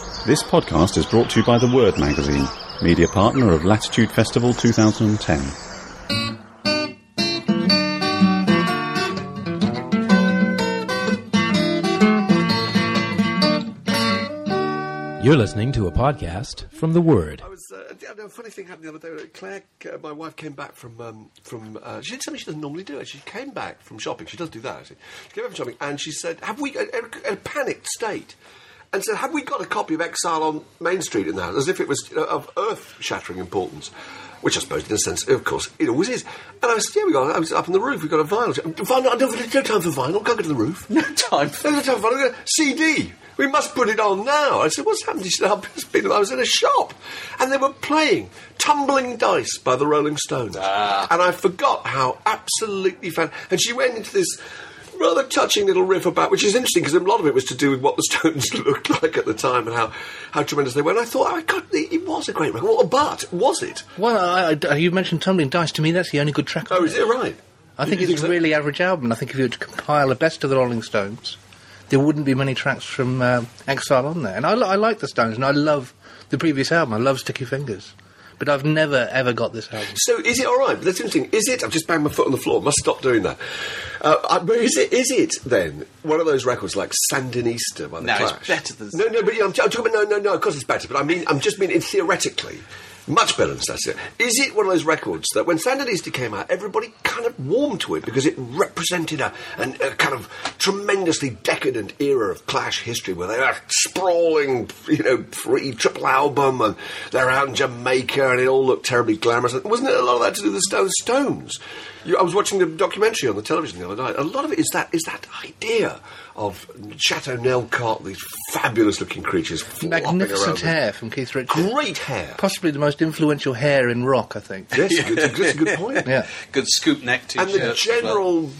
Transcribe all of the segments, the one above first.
This podcast is brought to you by The Word magazine, media partner of Latitude Festival 2010. You're listening to a podcast from The Word. I was. Uh, a funny thing happened the other day. Claire, uh, my wife, came back from um, from. Uh, she did something she doesn't normally do. She came back from shopping. She does do that. Actually. She came back from shopping, and she said, "Have we?" In a, a panicked state, and said, "Have we got a copy of Exile on Main Street in the house?" As if it was you know, of earth-shattering importance. Which I suppose, in a sense, of course, it always is. And I said, "Yeah, we got. I was up on the roof. We got a vinyl. Vinyl. I don't, no time for vinyl. Can't go to the roof. No time for No time for vinyl. CD. We must put it on now. I said, what's happened? He said, I've just been, I was in a shop and they were playing Tumbling Dice by the Rolling Stones. Ah. And I forgot how absolutely fan. And she went into this rather touching little riff about, which is interesting because a lot of it was to do with what the Stones looked like at the time and how, how tremendous they were. And I thought, oh, God, it, it was a great record. Well, but was it? Well, I, I- you mentioned Tumbling Dice. To me, that's the only good track. Oh, is it right? I think it's a really average album. I think if you were to compile a best of the Rolling Stones, there wouldn't be many tracks from uh, Exile on there. And I, I like the Stones, and I love the previous album. I love Sticky Fingers. But I've never, ever got this album. So is it all right? But that's interesting. Is it? I've just banged my foot on the floor. Must stop doing that. Uh, but is it? Is it then one of those records like Sandinista by the No, it's better than- No, no. But yeah, I'm, t- I'm talking about no, no, no. Of course, it's better. But I mean, I'm just meaning theoretically. Much better than Sandinista. Is it one of those records that when Sandinista came out, everybody kind of warmed to it because it represented a, an, a kind of tremendously decadent era of Clash history where they are sprawling, you know, free triple album and they're out in Jamaica and it all looked terribly glamorous. Wasn't it a lot of that to do with the Stones? You, I was watching the documentary on the television the other night. A lot of it is that is that idea of Chateau Nellcôte, these fabulous-looking creatures, Magnificent hair from Keith Richards. Great hair. Possibly the most influential hair in rock, I think. Yes, that's a good point. Yeah. good scoop neck and t-shirts. the as well. general.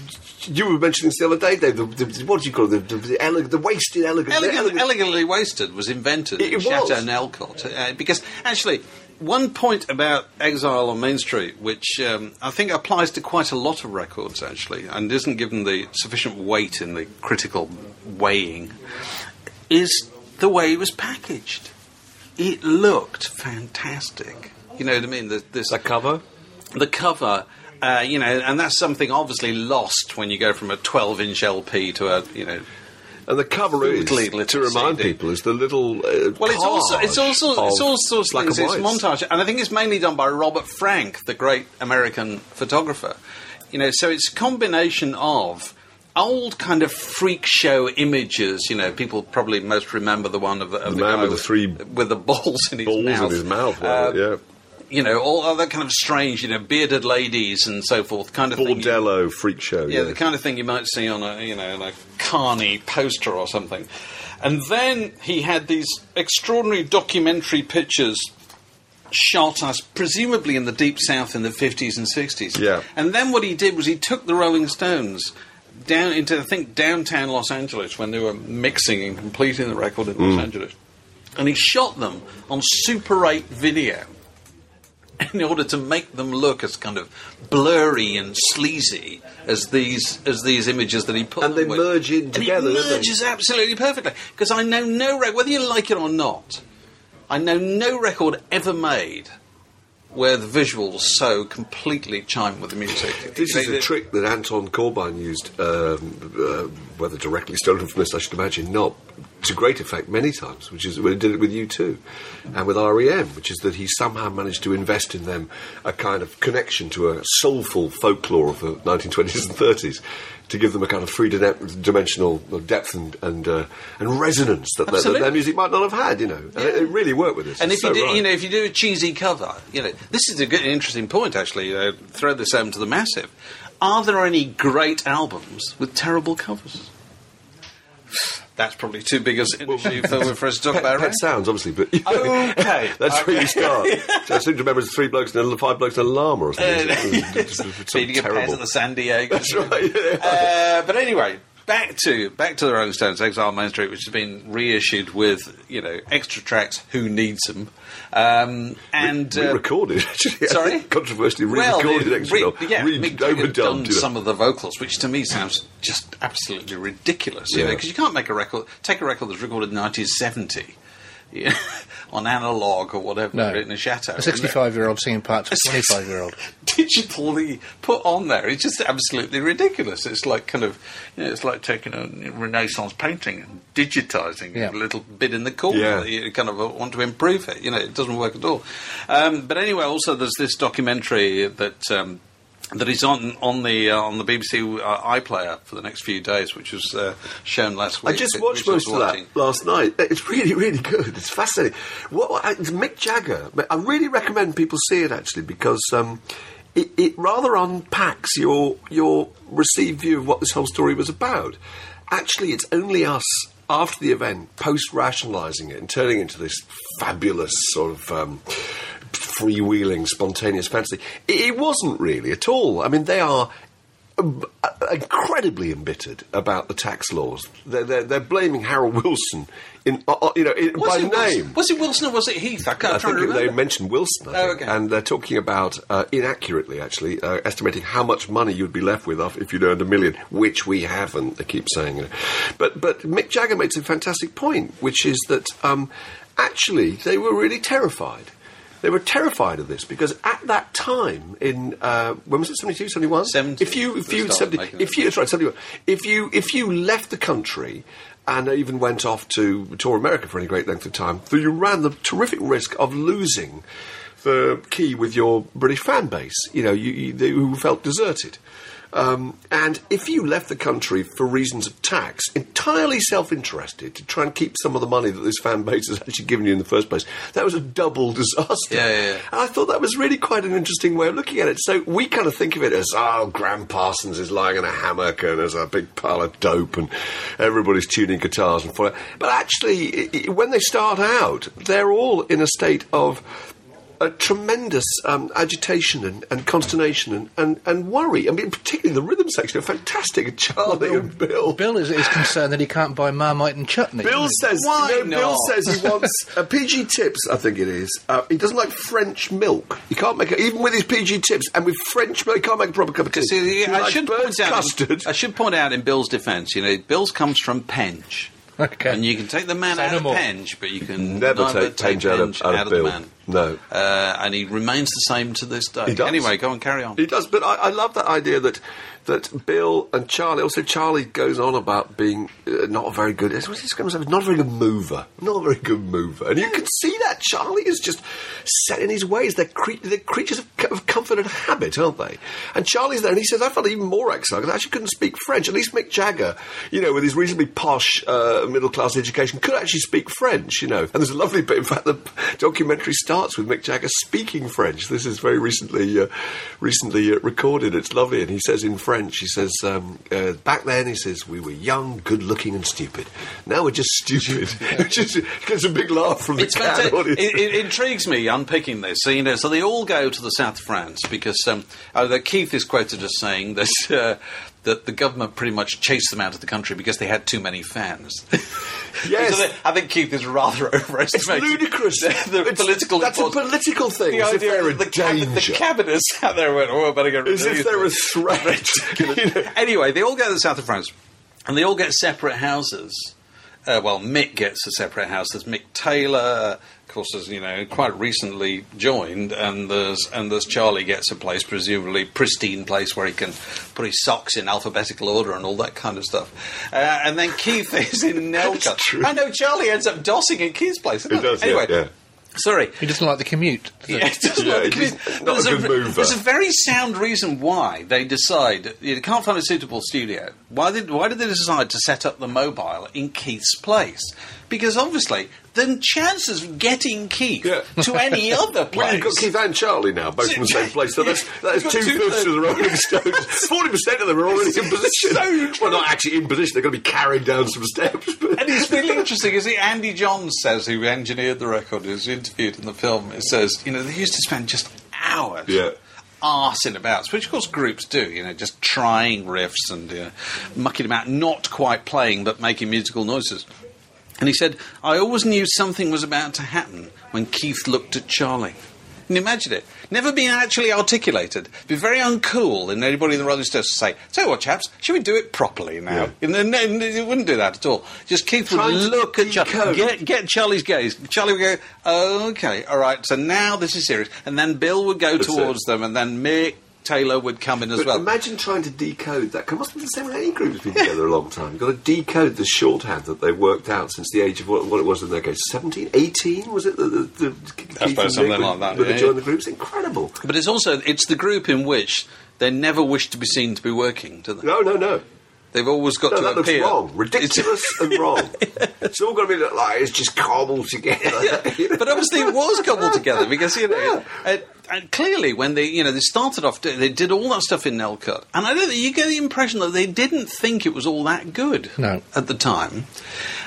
You were mentioning this the other day, Dave. The, the, what do you call it? The, the, the, ele- the wasted elegant. Elegant, elegant- elegantly wasted was invented It in was. Chateau Nellcôte uh, because actually one point about Exile on Main Street, which um, I think applies to quite a lot of records actually, and isn't given the sufficient weight in the critical weighing, is the way it was packaged. It looked fantastic. You know what I mean? The, this The cover? the cover. Uh, you know, and that's something obviously lost when you go from a 12-inch LP to a, you know, And the cover is, to remind CD. people, is the little. Uh, Well, it's also it's collage also it's of also black things, it's whites. montage, and I think it's mainly done by Robert Frank, the great American photographer. You know, so it's a combination of old kind of freak show images. You know, people probably most remember the one of the, of The the, man with the three with the balls in his balls mouth. in his mouth. Uh, yeah. You know, all other kind of strange, you know, bearded ladies and so forth, kind of thing. you- Bordello freak show. yeah, Yeah, the kind of thing you might see on a you know on a Carney poster or something. And then he had these extraordinary documentary pictures shot us presumably in the deep south in the 50s and 60s. Yeah. And then what he did was he took the Rolling Stones down into I think downtown Los Angeles when they were mixing and completing the record in Los mm. Angeles. And he shot them on Super 8 video. in order to make them look as kind of blurry and sleazy as these as these images that he put. And them they with. merge in And together, It don't they? merges absolutely perfectly because I know no record, whether you like it or not, I know no record ever made where the visuals so completely chime with the music. This is a trick that Anton Corbijn used, um, uh, whether directly stolen from this, I should imagine not, to great effect many times, which is when he did it with U2, and with REM, which is that he somehow managed to invest in them a kind of connection to a soulful folklore of the 1920s and 30s. To give them a kind of three-dimensional depth and and, uh, and resonance that, that, their music might not have had, you know. And it, it really worked with this. And if It's you do, right. you know, if you do a cheesy cover, you know, this is a good, interesting point actually. Uh, throw this home to the massive. Are there any great albums with terrible covers? That's probably too big as an issue for, for us to talk Pet, about. Pet right? Sounds, obviously, but Okay, that's where you start. So I seem to remember it's three blokes and five blokes and a llama or something. It's Feeding a pet at the San Diego. That's right. Yeah. Uh, but anyway, back to back to the Rolling Stones, Exile Main Street, which has been reissued with you know extra tracks. Who needs them? Um, and uh, re-recorded, actually. Sorry, controversially re-recorded. extra, re- yeah, re- Mick overdubbed. done you know. some of the vocals, which to me sounds just absolutely ridiculous. You know, Yeah. because you can't make a record, take a record that's recorded in 1970. You know, on analog or whatever No. in a chateau. A 65 year old singing parts of a 25 year old. digitally put on there. It's just absolutely ridiculous. It's like kind of, you know, it's like taking a Renaissance painting and digitizing Yeah. a little bit in the corner. Yeah. You kind of want to improve it. You know, it doesn't work at all. Um, but anyway, also there's this documentary that. Um, that is on on the uh, on the BBC uh, iPlayer for the next few days, which was uh, shown last week. I just watched most of that last night. It's really, really good. It's fascinating. What, what- it's Mick Jagger. I really recommend people see it actually because um, it, it rather unpacks your your received view of what this whole story was about. Actually, it's only us after the event, post rationalising it and turning it into this fabulous sort of. Um, freewheeling, spontaneous fantasy. It, it wasn't really at all. I mean, they are um, uh, incredibly embittered about the tax laws. They're, they're, they're blaming Harold Wilson in, uh, uh, you know, in, by it name. Wilson? Was it Wilson or was it Heath? I can't I think to they mentioned Wilson, Oh, okay. and they're talking about uh, inaccurately, actually, uh, estimating how much money you'd be left with if you'd earned a million, which we haven't. They keep saying, know. but but Mick Jagger makes a fantastic point, which is that um, actually they were really terrified. They were terrified of this because at that time, in uh, when was it, 72, 71? 70. If you if you 70, if you that's right, 71. If you if you left the country and even went off to tour America for any great length of time, then you ran the terrific risk of losing the key with your British fan base. You know, you, you, they, who felt deserted. Um, and if you left the country for reasons of tax, entirely self-interested to try and keep some of the money that this fan base has actually given you in the first place, that was a double disaster. Yeah, yeah, yeah. And I thought that was really quite an interesting way of looking at it. So we kind of think of it as, oh, Graham Parsons is lying in a hammock and there's a big pile of dope and everybody's tuning guitars and following. But actually, i- i- when they start out, they're all in a state of a tremendous um, agitation and, and consternation and, and, and worry. I mean, particularly the rhythm section are fantastic. Charlie and Bill. Bill is, is concerned that he can't buy Marmite and chutney. Bill says, Why no, Bill says he wants a PG tips. I think it is. Uh, he doesn't like French milk. He can't make it even with his PG tips and with French milk. He can't make a proper cup of tea. See, He I should point out. custard. I should point out in Bill's defence, you know, Bill's comes from Penge. Okay. And you can take the man Say out no of more. Penge, but you can Never never take Penge out of- out of the Bill. man. No. Uh, and he remains the same to this day. He does. Anyway, go on, carry on. He does, but I, I love that idea that that Bill and Charlie. Also, Charlie goes on about being uh, not a very good. What's he describes himself as? Not a very good mover. Not a very good mover, and you can see that Charlie is just set in his ways. They're, cre- they're creatures of, of comfort and habit, aren't they? And Charlie's there, and he says, "I felt even more exiled because I actually couldn't speak French. At least Mick Jagger, you know, with his reasonably posh uh, middle class education, could actually speak French. You know, and there's a lovely bit. In fact, the documentary starts with Mick Jagger speaking French. This is very recently uh, recently uh, recorded. It's lovely, and he says in French, he says, um, uh, "Back then, he says we were young, good looking, and stupid. Now we're just stupid." Which is gets a big laugh from the It's audience. It, it intrigues me unpicking this. So you know, so they all go to the south of France because um, oh, Keith is quoted as saying that uh, that the government pretty much chased them out of the country because they had too many fans. Yes. I think Keith is rather overestimated. It's ludicrous. the, the It's- political. That's a political thing. The as if idea they're that the, cabinet, the danger. cabinet sat there went, "Oh, I better get rid As of if these they're a things." threat. anyway, they all go to the south of France, and they all get separate houses. Uh, well, Mick gets a separate house. There's Mick Taylor, of course, has you know quite recently joined, and there's and there's Charlie gets a place, presumably pristine place where he can put his socks in alphabetical order and all that kind of stuff. Uh, and then Keith is in Nellcôte. true. I know Charlie ends up dossing in Keith's place. It does, yeah, Anyway, yeah. Sorry. He doesn't like the commute. does? Yeah, it doesn't Yeah, like the is commu- not but a there's good mover. There's a very sound reason why they decide you can't find a suitable studio. Why did why did they decide to set up the mobile in Keith's place? Because obviously, the chances of getting Keith Yeah. to any other place. Well, you've got Keith and Charlie now, both from the same place. So that's, that is two two-thirds. of the Rolling Stones. Forty percent of them are already in position. well, not actually in position. They're going to be carried down some steps. But And it's really interesting, is it? Andy Johns says, who engineered the record, who's interviewed in the film, it says, you know, they used to spend just hours Yeah. arsing about, which of course groups do, you know, just trying riffs and you know, mucking about, not quite playing but making musical noises. And he said, I always knew something was about to happen when Keith looked at Charlie. Can you imagine it? Never been actually articulated. Be very uncool, and anybody in the Rolling Stones to say, "Tell you what, chaps, should we do it properly now?" And then it wouldn't do that at all. Just Keith would look at Charlie, get, get Charlie's gaze. Charlie would go, "Okay, all right, so now this is serious," and then Bill would go That's towards it. them, and then Mick Taylor would come in as But well. imagine trying to decode that. It must be the same with any group that's been together a long time. You've got to decode the shorthand that they've worked out since the age of what, what it was in their case 17, 18, was it? The, the, the, and suppose something like that, When yeah, they joined yeah. the group. It's incredible. But it's also it's the group in which they never wish to be seen to be working, do they? No, no, no. They've always got No, to that looks appear. wrong. Ridiculous and wrong. It's all going to be like it's just cobbled together. but obviously it was cobbled together because you know, uh, and clearly when they you know they started off they did all that stuff in Nellcôte, and I don't think you get the impression that they didn't think it was all that good No. at the time.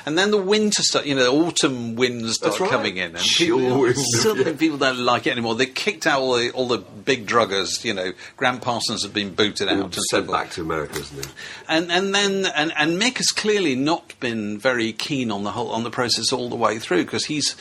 And then the winter start, you know, the autumn winds start That's right. coming in, and Chill people, wind, suddenly yeah. people don't like it anymore. They kicked out all the all the big druggers. You know, Gram Parsons had been booted out and Sent back to America, isn't it? And and then and, and Mick has clearly not been very keen on the whole on the process all the way through because he's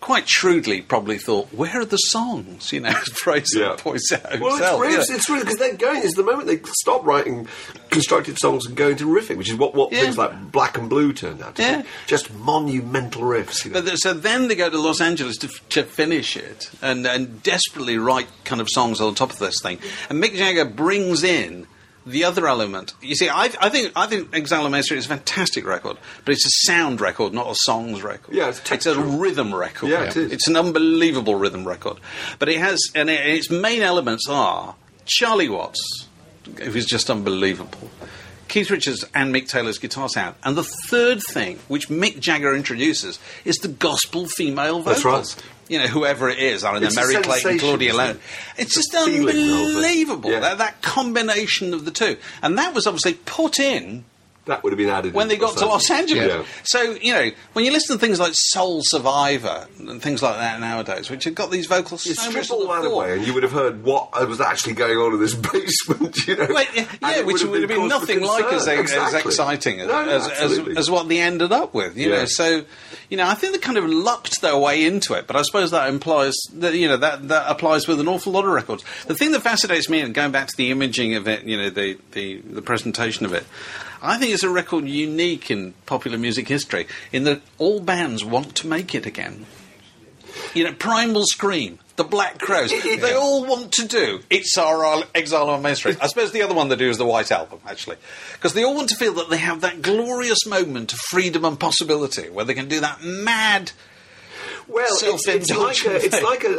quite shrewdly probably thought, where are the songs? You know, as Fraser Yeah. points out Well, himself. it's, yeah. really, it's really because they're going. Is the moment they stop writing constructed songs and go into riffing, which is what, what Yeah. things like Black and Blue turned out to Yeah. be. Just monumental riffs. You know. But th- so then they go to Los Angeles to, to finish it and, and desperately write kind of songs on top of this thing. And Mick Jagger brings in the other element. You see, I, I think I think Exile on Main Street is a fantastic record, but it's a sound record, not a songs record. Yeah, it's a rhythm record. Yeah, it is. It's an unbelievable rhythm record. But it has, and it, its main elements are Charlie Watts, who is just unbelievable. Keith Richards and Mick Taylor's guitar sound. And the third thing, which Mick Jagger introduces, is the gospel female vocals. That's right. You know, whoever it is, I don't know, It's Merry Clayton, Claudia isn't it? It's just The feeling of it. unbelievable. Yeah. That, that combination of the two. And that was obviously put in that would have been added when they got to Los Angeles. Yeah. So, you know, when you listen to things like Soul Survivor and things like that nowadays, which have got these vocals You so strip all that away, and you would have heard what was actually going on in this basement. You know, Well, yeah, yeah, which would have been nothing like as, concern. as exciting as, No, no, as, as, as what they ended up with. You Yeah. know, so you know, I think they kind of lucked their way into it. But I suppose that implies that you know that that applies with an awful lot of records. The thing that fascinates me, and going back to the imaging of it, you know, the the, the presentation of it. I think it's a record unique in popular music history in that all bands want to make it again. You know, Primal Scream, the Black Crowes, it- they all want to do It's Our Exile on Main Street. I suppose the other one they do is the White Album, actually. Because they all want to feel that they have that glorious moment of freedom and possibility where they can do that mad. Well, it's, it's like a, it's like a, a,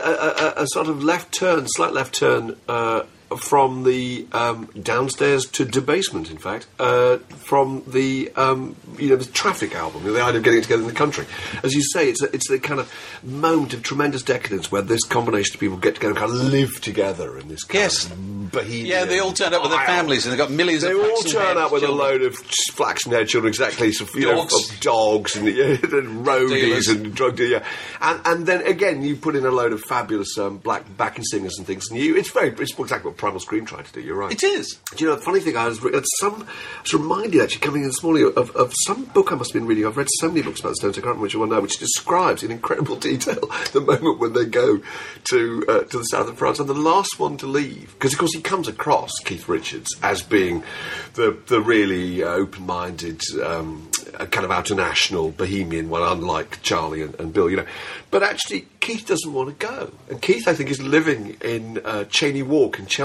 a, a sort of left turn, slight left turn uh, from the um, downstairs to debasement. In fact, uh, from the um, you know the traffic album, the idea of getting it together in the country. As you say, it's a, it's the kind of moment of tremendous decadence where this combination of people get together and kind of live together in this kind Yes. bohemian. Yeah, they all turn up with their families and they've got millions They of all turn up with a load of flaxen haired children, exactly, so, you Dogs. know, of dogs and, yeah, and roadies Dealers. and drug dealers. Yeah. And, and then again, you put in a load of fabulous um, black backing singers and things, and you, it's very, it's exactly what Primal Scream tried to do. You're right. It is. Do you know, the funny thing, I was, re- some, I was reminded actually coming in this morning of, of some book I must have been reading. I've read so many books about the Stones, I can't remember which one now, which describes in incredible detail the moment when they go to uh, to the south of France and the last one to leave. Because, of course, he comes across Keith Richards as being the, the really uh, open minded, um, kind of international bohemian one, unlike Charlie and, and Bill, you know. But actually, Keith doesn't want to go. And Keith, I think, is living in uh, Cheyne Walk in Chelsea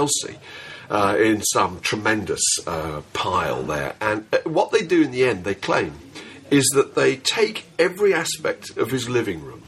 uh, in some tremendous uh, pile there. And uh, what they do in the end, they claim, is that they take every aspect of his living room,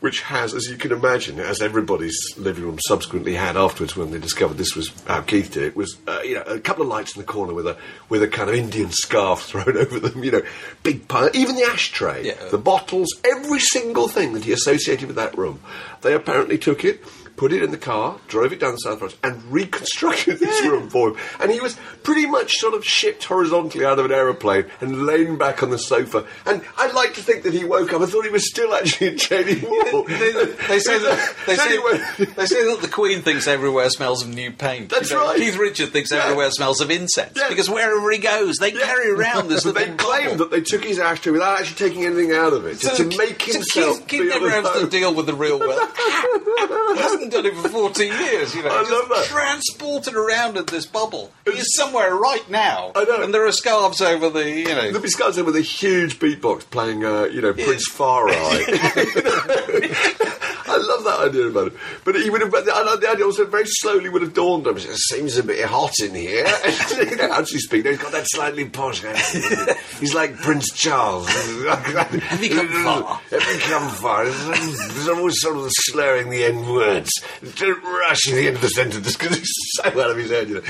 which has, as you can imagine, as everybody's living room subsequently had afterwards when they discovered this was how Keith did it, was uh, you know a couple of lights in the corner with a with a kind of Indian scarf thrown over them, you know, big pile, even the ashtray, Yeah. the bottles, every single thing that he associated with that room. They apparently took it, put it in the car, drove it down the South France, and reconstructed this room for him. And he was pretty much sort of shipped horizontally out of an aeroplane and laid back on the sofa. And I'd like to think that he woke up. I thought he was still actually in Cheyne Walk. They, they say that they say, they say that the Queen thinks everywhere smells of new paint. That's You know, right. Keith Richard thinks Yeah. everywhere smells of incense Yeah. because wherever he goes, they carry around this But they claim that they took his ashtray without actually taking anything out of it, So to make so himself Keith, Keith never has to deal with the real world. hasn't done it for 14 years, you know. I love that. Transported around in this bubble. He's somewhere right now. I know. And there are scarves over the, you know. The scarves with a huge beatbox playing, uh, you know, Prince Far I. I love that idea about him. But he would have, but the, the idea also very slowly would have dawned on him. It seems a bit hot in here. you know, how does he speak? He's got that slightly posh. He's like Prince Charles. have you come far? Have you come far? There's, always sort of slurring the end words. Don't rush at the end of the sentence because he's so out of his head, you know.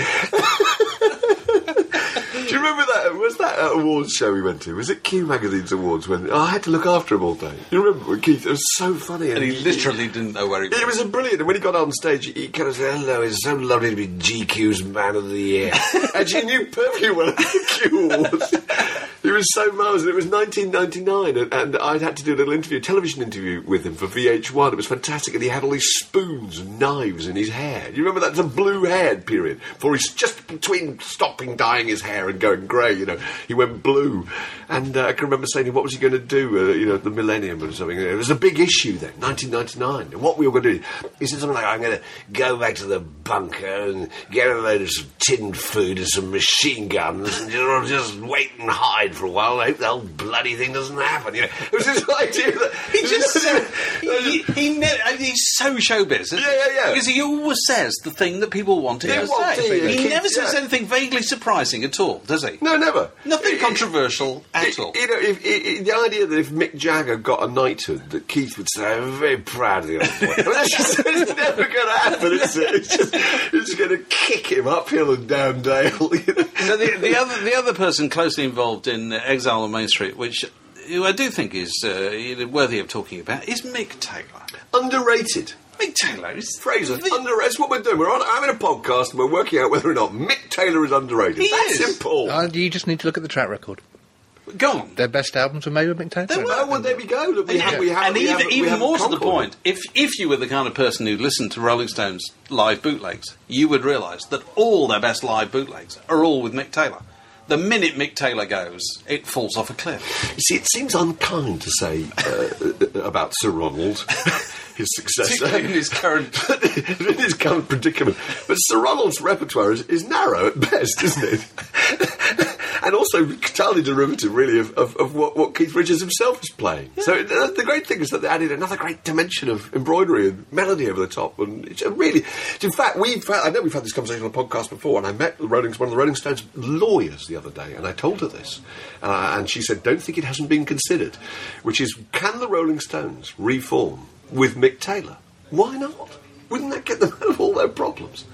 Do you remember that? Was that awards show we went to? Was it Q Magazine's awards when oh, I had to look after him all day? You remember when Keith? It was so funny, and he literally didn't know where he was. It was a brilliant. And when he got on stage, he kind of said, "Hello, it's so lovely to be GQ's Man of the Year." and she knew perfectly well the Q Awards. He was so marvellous. And it was 1999, and, and I'd had to do a little interview, a television interview with him for VH1. It was fantastic, and he had all these spoons and knives in his hair. You remember that? The blue-haired period, for he's just between stopping dyeing his hair and going grey. You know, he went blue, and uh, I can remember saying, "What was he going to do?" Uh, you know, the millennium or something. It was a big issue then, 1999. And what we were going to do, he said something like, "I'm going to go back to the bunker and get a load of some tinned food and some machine guns and you know, just wait and hide for a while. I hope the whole bloody thing doesn't happen." You know, it was this idea that He just said, he, he ne- I mean, he's so showbiz. Yeah, yeah, yeah. Because he always says the thing that people want to hear. say. He never says Yeah. anything vaguely surprising at all, does he? No, never. Nothing It- controversial at it- all. You know, if, i i the idea that if Mick Jagger got a knighthood, that Keith would say, "I'm very proud of the old boy." I mean, that's just, it's never going to happen, is it? It's just, it's going to kick him uphill and down dale. You know? So the, the other the other person closely involved in uh, Exile on Main Street, which who I do think is uh, worthy of talking about, is Mick Taylor. Underrated. Mick Taylor is Fraser, the- underrated. That's what we're doing. We're on, having a podcast and we're working out whether or not Mick Taylor is underrated. He That's is. simple. Uh, you just need to look at the track record. Go on. Their best albums were made with Mick Taylor. They were. oh, well, there we go. Look, we have, we have, and we even, have, even have more to the point, if if you were the kind of person who listened to Rolling Stones live bootlegs, you would realise that all their best live bootlegs are all with Mick Taylor. The minute Mick Taylor goes, it falls off a cliff. You see, it seems unkind to say uh, about Sir Ronald, his successor, in his current- in his current predicament. But Sir Ronald's repertoire is, is narrow at best, isn't it? and also entirely derivative, really, of, of, of what, what Keith Richards himself is playing. So uh, the great thing is that they added another great dimension of embroidery and melody over the top. And it's really, in fact, we've had, I know we've had this conversation on the podcast before, and I met the Rolling, one of the Rolling Stones lawyers the other day, and I told her this, uh, and she said, "Don't think it hasn't been considered," which is, can the Rolling Stones reform with Mick Taylor? Why not? Wouldn't that get them out of all their problems?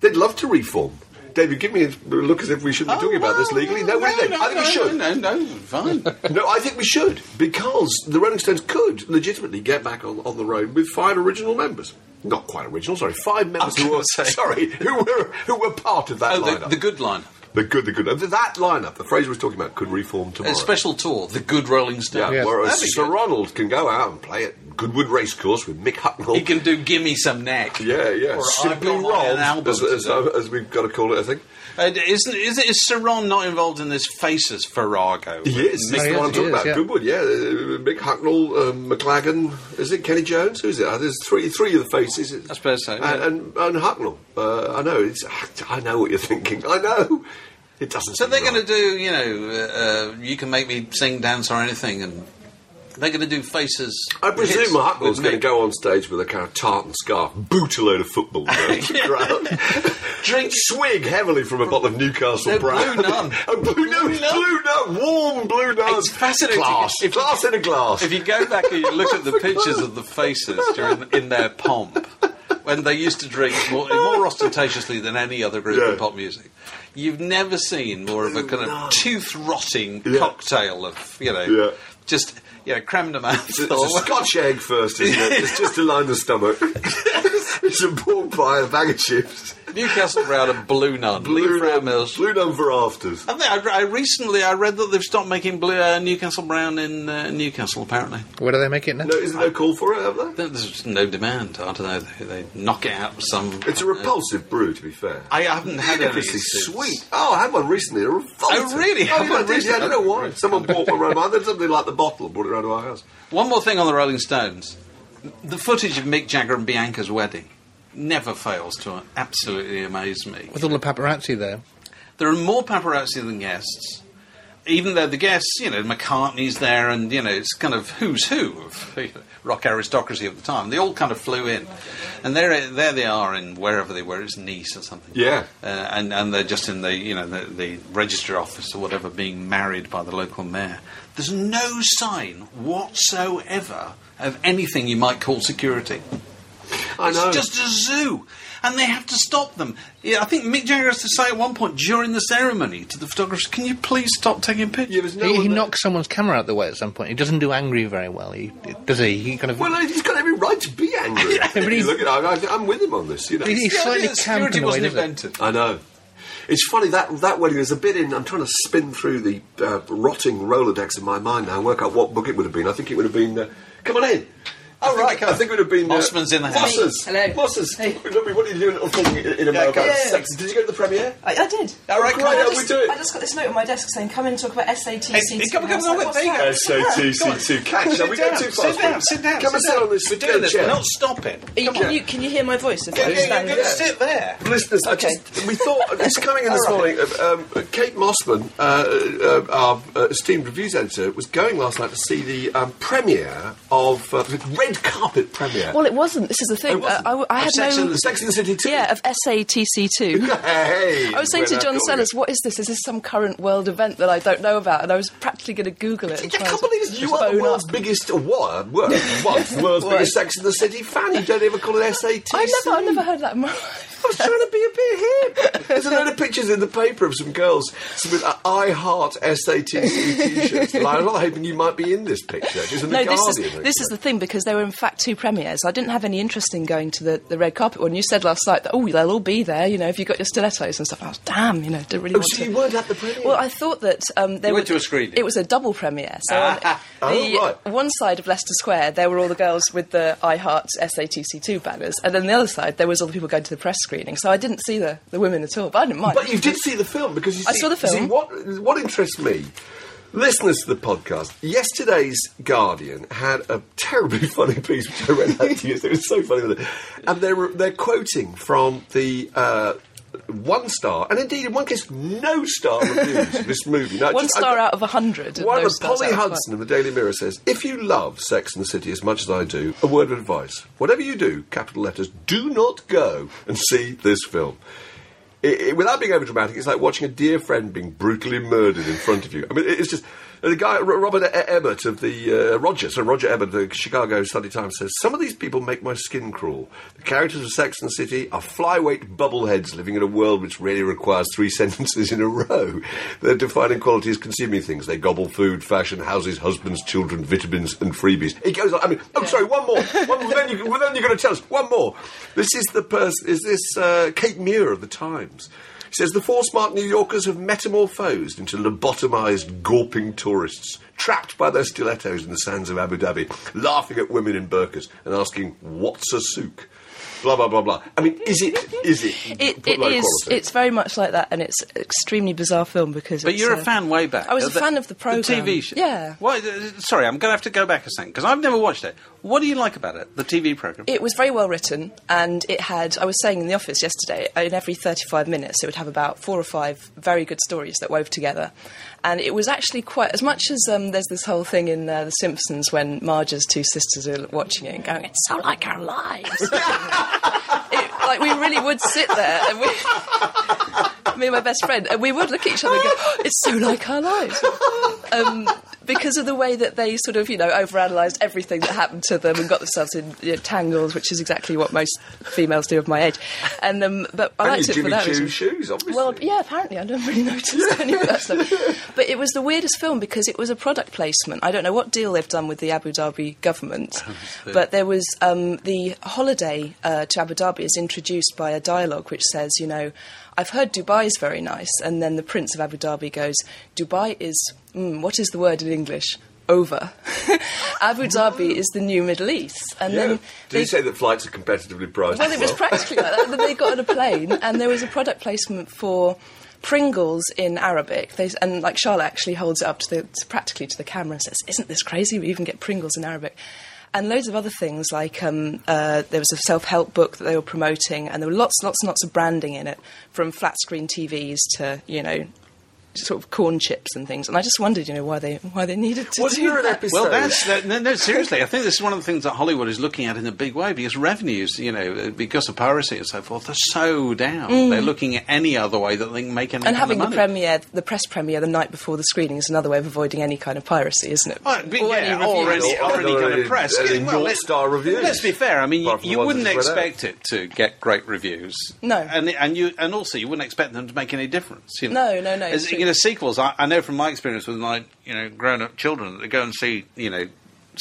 They'd love to reform. David, give me a look as if we shouldn't be talking about this legally. No, what do you think? I think we should. Oh, No, no, no, fine. No, I think we should because the Rolling Stones could legitimately get back on, on the road with five original members. Not quite original, sorry, five members who were say. sorry who were who were part of that oh, lineup. the, the good line. The good, the good. uh, That lineup that Fraser was talking about could reform tomorrow. A special tour, the good Rolling Stones. yeah, Yes. whereas That'd Sir good. Ronald can go out and play at Goodwood Racecourse with Mick Hucknall. He can do "Gimme Some Neck." yeah, yeah. Or Simply I've got my own Rob, as, as, as we've got to call it, I think. Uh, isn't is, it, is Sir Ron not involved in this Faces Farrago? He is. Mick That's he what I'm talking is, about. yeah. Goodwood, yeah. Uh, Mick Hucknall, um, McLagan. Is it Kenny Jones? Who's it? Uh, there's three three of the faces. I suppose so, yeah. And, and, and Hucknall. Uh, I know. It's, I know what you're thinking. I know. It doesn't. So they're going to do, you know, uh, uh, you can make me sing, dance, or anything, and they're going to do Faces. I presume Hucknall's going to go on stage with a kind of tartan scarf, boot a load of football around the crowd, Drink- swig heavily from a bottle of Newcastle No, Brown. Blue Nun. oh, blue nun, Blue Nun. blue nun, warm blue nun. It's fascinating. Glass, If- glass in a glass. If you go back and you look at the pictures of the faces during in their pomp, when they used to drink more, more ostentatiously than any other group Yeah. in pop music, you've never seen more of a kind of tooth rotting Yeah. cocktail of you know, Yeah. just you know, creme de menthe. It's a oh. Scotch egg first, isn't it? It's just to line the stomach. it's a pork pie, a bag of chips. Newcastle Brown and Blue Nun. Lee Blue Brown Mills. blue nun for afters. I, think I, I recently I read that they've stopped making blue uh, Newcastle Brown in uh, Newcastle. Apparently, Where do they make it now? No, is there no call for it, have there? There- there's no demand. I don't know. They, they knock it out with some. It's a repulsive brew, to be fair. I haven't had any. Ridiculously since. sweet. Oh, I had one recently. They're revolting. Oh, really? Oh, Had yeah, one I did. Yeah, I don't know why. Someone bought one around mine. Then something like the bottle and brought it around to our house. One more thing on the Rolling Stones. The footage of Mick Jagger and Bianca's wedding never fails to absolutely amaze me. With all the paparazzi there. There are more paparazzi than guests. Even though the guests, you know, McCartney's there and, you know, it's kind of who's who of you know, rock aristocracy of the time. They all kind of flew in. And there, there they are in wherever they were, it's Nice or something. Yeah. Uh, and, and they're just in the, you know, the, the register office or whatever being married by the local mayor. There's no sign whatsoever of anything you might call security. I It's know. just a zoo. And they have to stop them. Yeah, I think Mick Jagger has to say at one point during the ceremony to the photographers, "Can you please stop taking pictures?" Yeah, no he he knocks someone's camera out the way at some point. He doesn't do angry very well. He does he? He kind of. Well, he's got every right to be angry. but he's- Look at, I, I'm with him on this. You know. He's The idea slightly that camp security in a way, wasn't it? invented. I know. It's funny that that wedding. There's a bit in. I'm trying to spin through the uh, rotting Rolodex in my mind now and work out what book it would have been. I think it would have been. Uh, come on in. Oh, I think, right, come I on. think it would have been. Mossman's in the house. Mosses. Hello. Mosses. Hey. Look, what are you doing? I'm calling it in America. come on. Sex. Did you go to the premiere? I, I did. All right, Great, come how I we just, do it? I just got this note on my desk saying, "Come in and talk about SATC." Hey, come on, come on, wait, there. SATC2. Catch. Now we go Sit down, sit down, sit down. Come and sit on this We're doing this. chair. We're not stopping. Are can, you, hear my voice? If Yeah, yeah, you're going to sit there. Listeners, Okay. we thought it's coming in this morning. uh, Um, Kate Mossman, uh, uh, our uh, esteemed reviews editor, was going last night to see the um, premiere of uh, the red carpet premiere. Well, it wasn't. This is the thing. Oh? Uh, I, I Of had Sex no. and the- Sex and the City 2? Yeah, of SATC2. hey, I was saying to John Sellers, "What is this? Is this some current world event that I don't know about?" And I was practically going to Google it. I And can't believe you are the world's up. biggest, or what? The world's biggest Sex and the City fan. You don't even call it SATC. I never, I never heard that in my life. I was trying to be a bit hip. There's a load of pictures in the paper of some girls with uh, I Heart SATC t-shirts. Well, I'm not hoping you might be in this picture. It's in the No, this is this is the thing because there were in fact two premieres. I didn't have any interest in going to the, the red carpet one. You said last night that oh they'll all be there. You know, if you got your stilettos and stuff. I was damn. You know, don't really Oh, want so to. you weren't at the premiere? Well, I thought that um, there You went to a screening? It was a double premiere. So on Ah. the Oh, right. one side of Leicester Square, there were all the girls with the I Heart SATC2 banners, and then the other side, there was all the people going to the press screening. So I didn't see the, the women at all, but I didn't mind. But you did see the film because you I saw the you See, film. what what interests me, listeners to the podcast, yesterday's Guardian had a terribly funny piece which I read out to you. It was so funny, and they're they're quoting from the. Uh, one star, and indeed in one case, no star reviews this movie. Now, one just- star I- out of a hundred. One of Polly Hudson of the Daily Mirror says, "If you love Sex and the City as much as I do, a word of advice: whatever you do, capital letters, do not go and see this film." It, it- without being over dramatic, it's like watching a dear friend being brutally murdered in front of you. I mean, it- it's just the guy Robert Ebert of the uh, Roger, so Roger Ebert, of the Chicago Sunday Times says some of these people make my skin crawl. The characters of Sex and the City are flyweight bubbleheads living in a world which really requires three sentences in a row. Their defining quality is consuming things. They gobble food, fashion, houses, husbands, children, vitamins, and freebies. It goes on. I mean, oh, sorry, one more. One, then, you, well, then you're going to tell us one more. This is the person. Is this uh, Kate Muir of the Times? He says the four smart New Yorkers have metamorphosed into lobotomized, gawping tourists, trapped by their stilettos in the sands of Abu Dhabi, laughing at women in burqas and asking, "What's a souk?" Blah blah blah blah. I mean, is it? Is it? It, put it low is. quality? It's very much like that, and it's an extremely bizarre film because. But it's, you're a uh, fan way back. I was a fan of the programme. TV show. Yeah. Why, uh, sorry, I'm going to have to go back a second because I've never watched it. What do you like about it? The TV program. It was very well written, and it had. I was saying in the office yesterday, in every 35 minutes, it would have about four or five very good stories that wove together. And it was actually quite. As much as um, there's this whole thing in uh, The Simpsons when Marge's two sisters are watching it and going, it's so like our lives. it, like, we really would sit there and we. me and my best friend, and we would look at each other and go, "Oh, "It's so like our lives," um, because of the way that they sort of, you know, overanalyzed everything that happened to them and got themselves in you know, tangles, which is exactly what most females do of my age. And um, but I And liked it for that reason. shoes, obviously. Well, yeah, apparently I didn't really notice any of that stuff. But it was the weirdest film because it was a product placement. I don't know what deal they've done with the Abu Dhabi government, but there was um, the holiday uh, to Abu Dhabi is introduced by a dialogue which says, you know, I've heard Dubai is very nice, and then the Prince of Abu Dhabi goes, Dubai is mm, what is the word in English? Over. Abu Dhabi is the new Middle East, and yeah. then Did they you say that flights are competitively priced? well, it was practically like that. Then they got on a plane, and there was a product placement for Pringles in Arabic. They, and like Charlotte actually holds it up to the to practically to the camera and says, "Isn't this crazy? We even get Pringles in Arabic." And loads of other things like um, uh, there was a self-help book that they were promoting, and there were lots, lots, and lots of branding in it, from flat screen TVs to you know, sort of corn chips and things. And I just wondered, you know, why they why they needed to Wasn't do there an that. episode? Well, that's that, no, no. Seriously, I think this is one of the things that Hollywood is looking at in a big way because revenues, you know, because of piracy and so forth, are so down. They're looking at any other way that they can make any Mm. And having the of money. premiere, the press premiere the night before the screening is another way of avoiding any kind of piracy, isn't it? Oh, but Or yeah, any or reviews. any, or any kind of press. any Yeah, well, North Star reviews. Let's be fair. I mean, you, Apart from the you wouldn't that just went expect it to get great reviews. No. and and you and also you wouldn't expect them to make any difference. You No, know? no, no, As, it's true. You know, sequels. I, I know from my experience with my you know grown-up children, they go and see you know.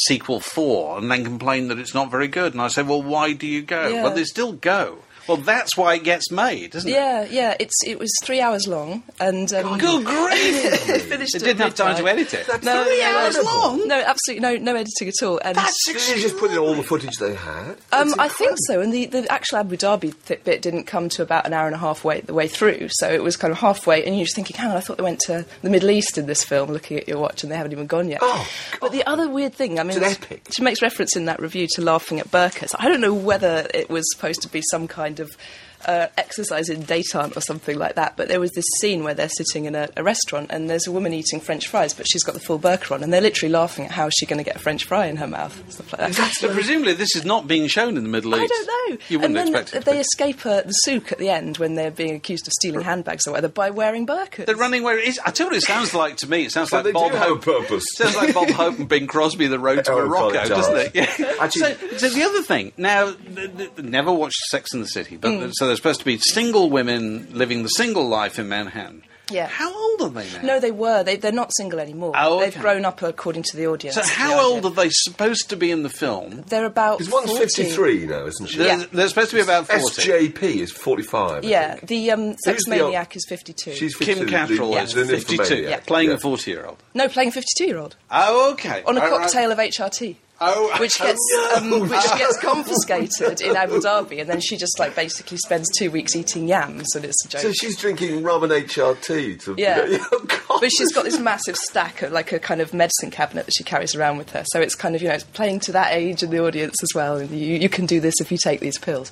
Sequel four, and then complain that it's not very good. And I say, well, why do you go? Yeah. Well, they still go. Well, that's why it gets made, isn't it? Yeah, yeah. It's it was three hours long, and um, Good grief! it finished. They at didn't have time to edit it. No, three no, hours long? No, absolutely no, no editing at all. And Did they just put in all the footage they had? um, I think so. And the, the actual Abu Dhabi th- bit didn't come to about an hour and a half way the way through, so it was kind of halfway. And you're just thinking, hang on, I thought they went to the Middle East in this film. Looking at your watch, and they haven't even gone yet. Oh, but the other weird thing, I mean, It's an epic. she makes reference in that review to laughing at burkas. I don't know whether it was supposed to be some kind of. Uh, exercise in detente or something like that, but there was this scene where they're sitting in a, a restaurant and there's a woman eating French fries, but she's got the full burqa on, and they're literally laughing at how is she going to get a French fry in her mouth, stuff like that. So presumably this is not being shown in the Middle East. I don't know. You wouldn't and then expect it. They be. escape uh, the souk at the end when they're being accused of stealing handbags or whatever by wearing burqas. They're running where it is. I tell you what it sounds like to me. It sounds So like they Bob do have a Hope. purpose. Sounds like Bob Hope and Bing Crosby, The Road to Oh, Morocco, God, doesn't it? Yeah. Actually- so, so the other thing now, th- th- never watched Sex in the City, but Mm. so they're supposed to be single women living the single life in Manhattan. Yeah. How old are they now? No, they were. They, they're not single anymore. Oh, They've grown up according to the audience. So how idea. old are they supposed to be in the film? They're about. Because one's 40. 53 now, isn't she? They're, Yeah. they're supposed to be about forty. SJP is 45. I Yeah, think. the um, Sex the old- Maniac is 52. She's Kim 52, Cattrall the- is the fifty-two. Yeah. playing Yeah. a forty-year-old. no, playing 52 year old. Oh, okay. On a All right. cocktail of HRT. Oh, which oh, gets no. um, which gets confiscated in Abu Dhabi, and then she just like basically spends two weeks eating yams, and it's a joke. So she's drinking rum and HRT to. Yeah. Oh, but she's got this massive stack of like a kind of medicine cabinet that she carries around with her. So it's kind of you know it's playing to that age in the audience as well. And you, you can do this if you take these pills.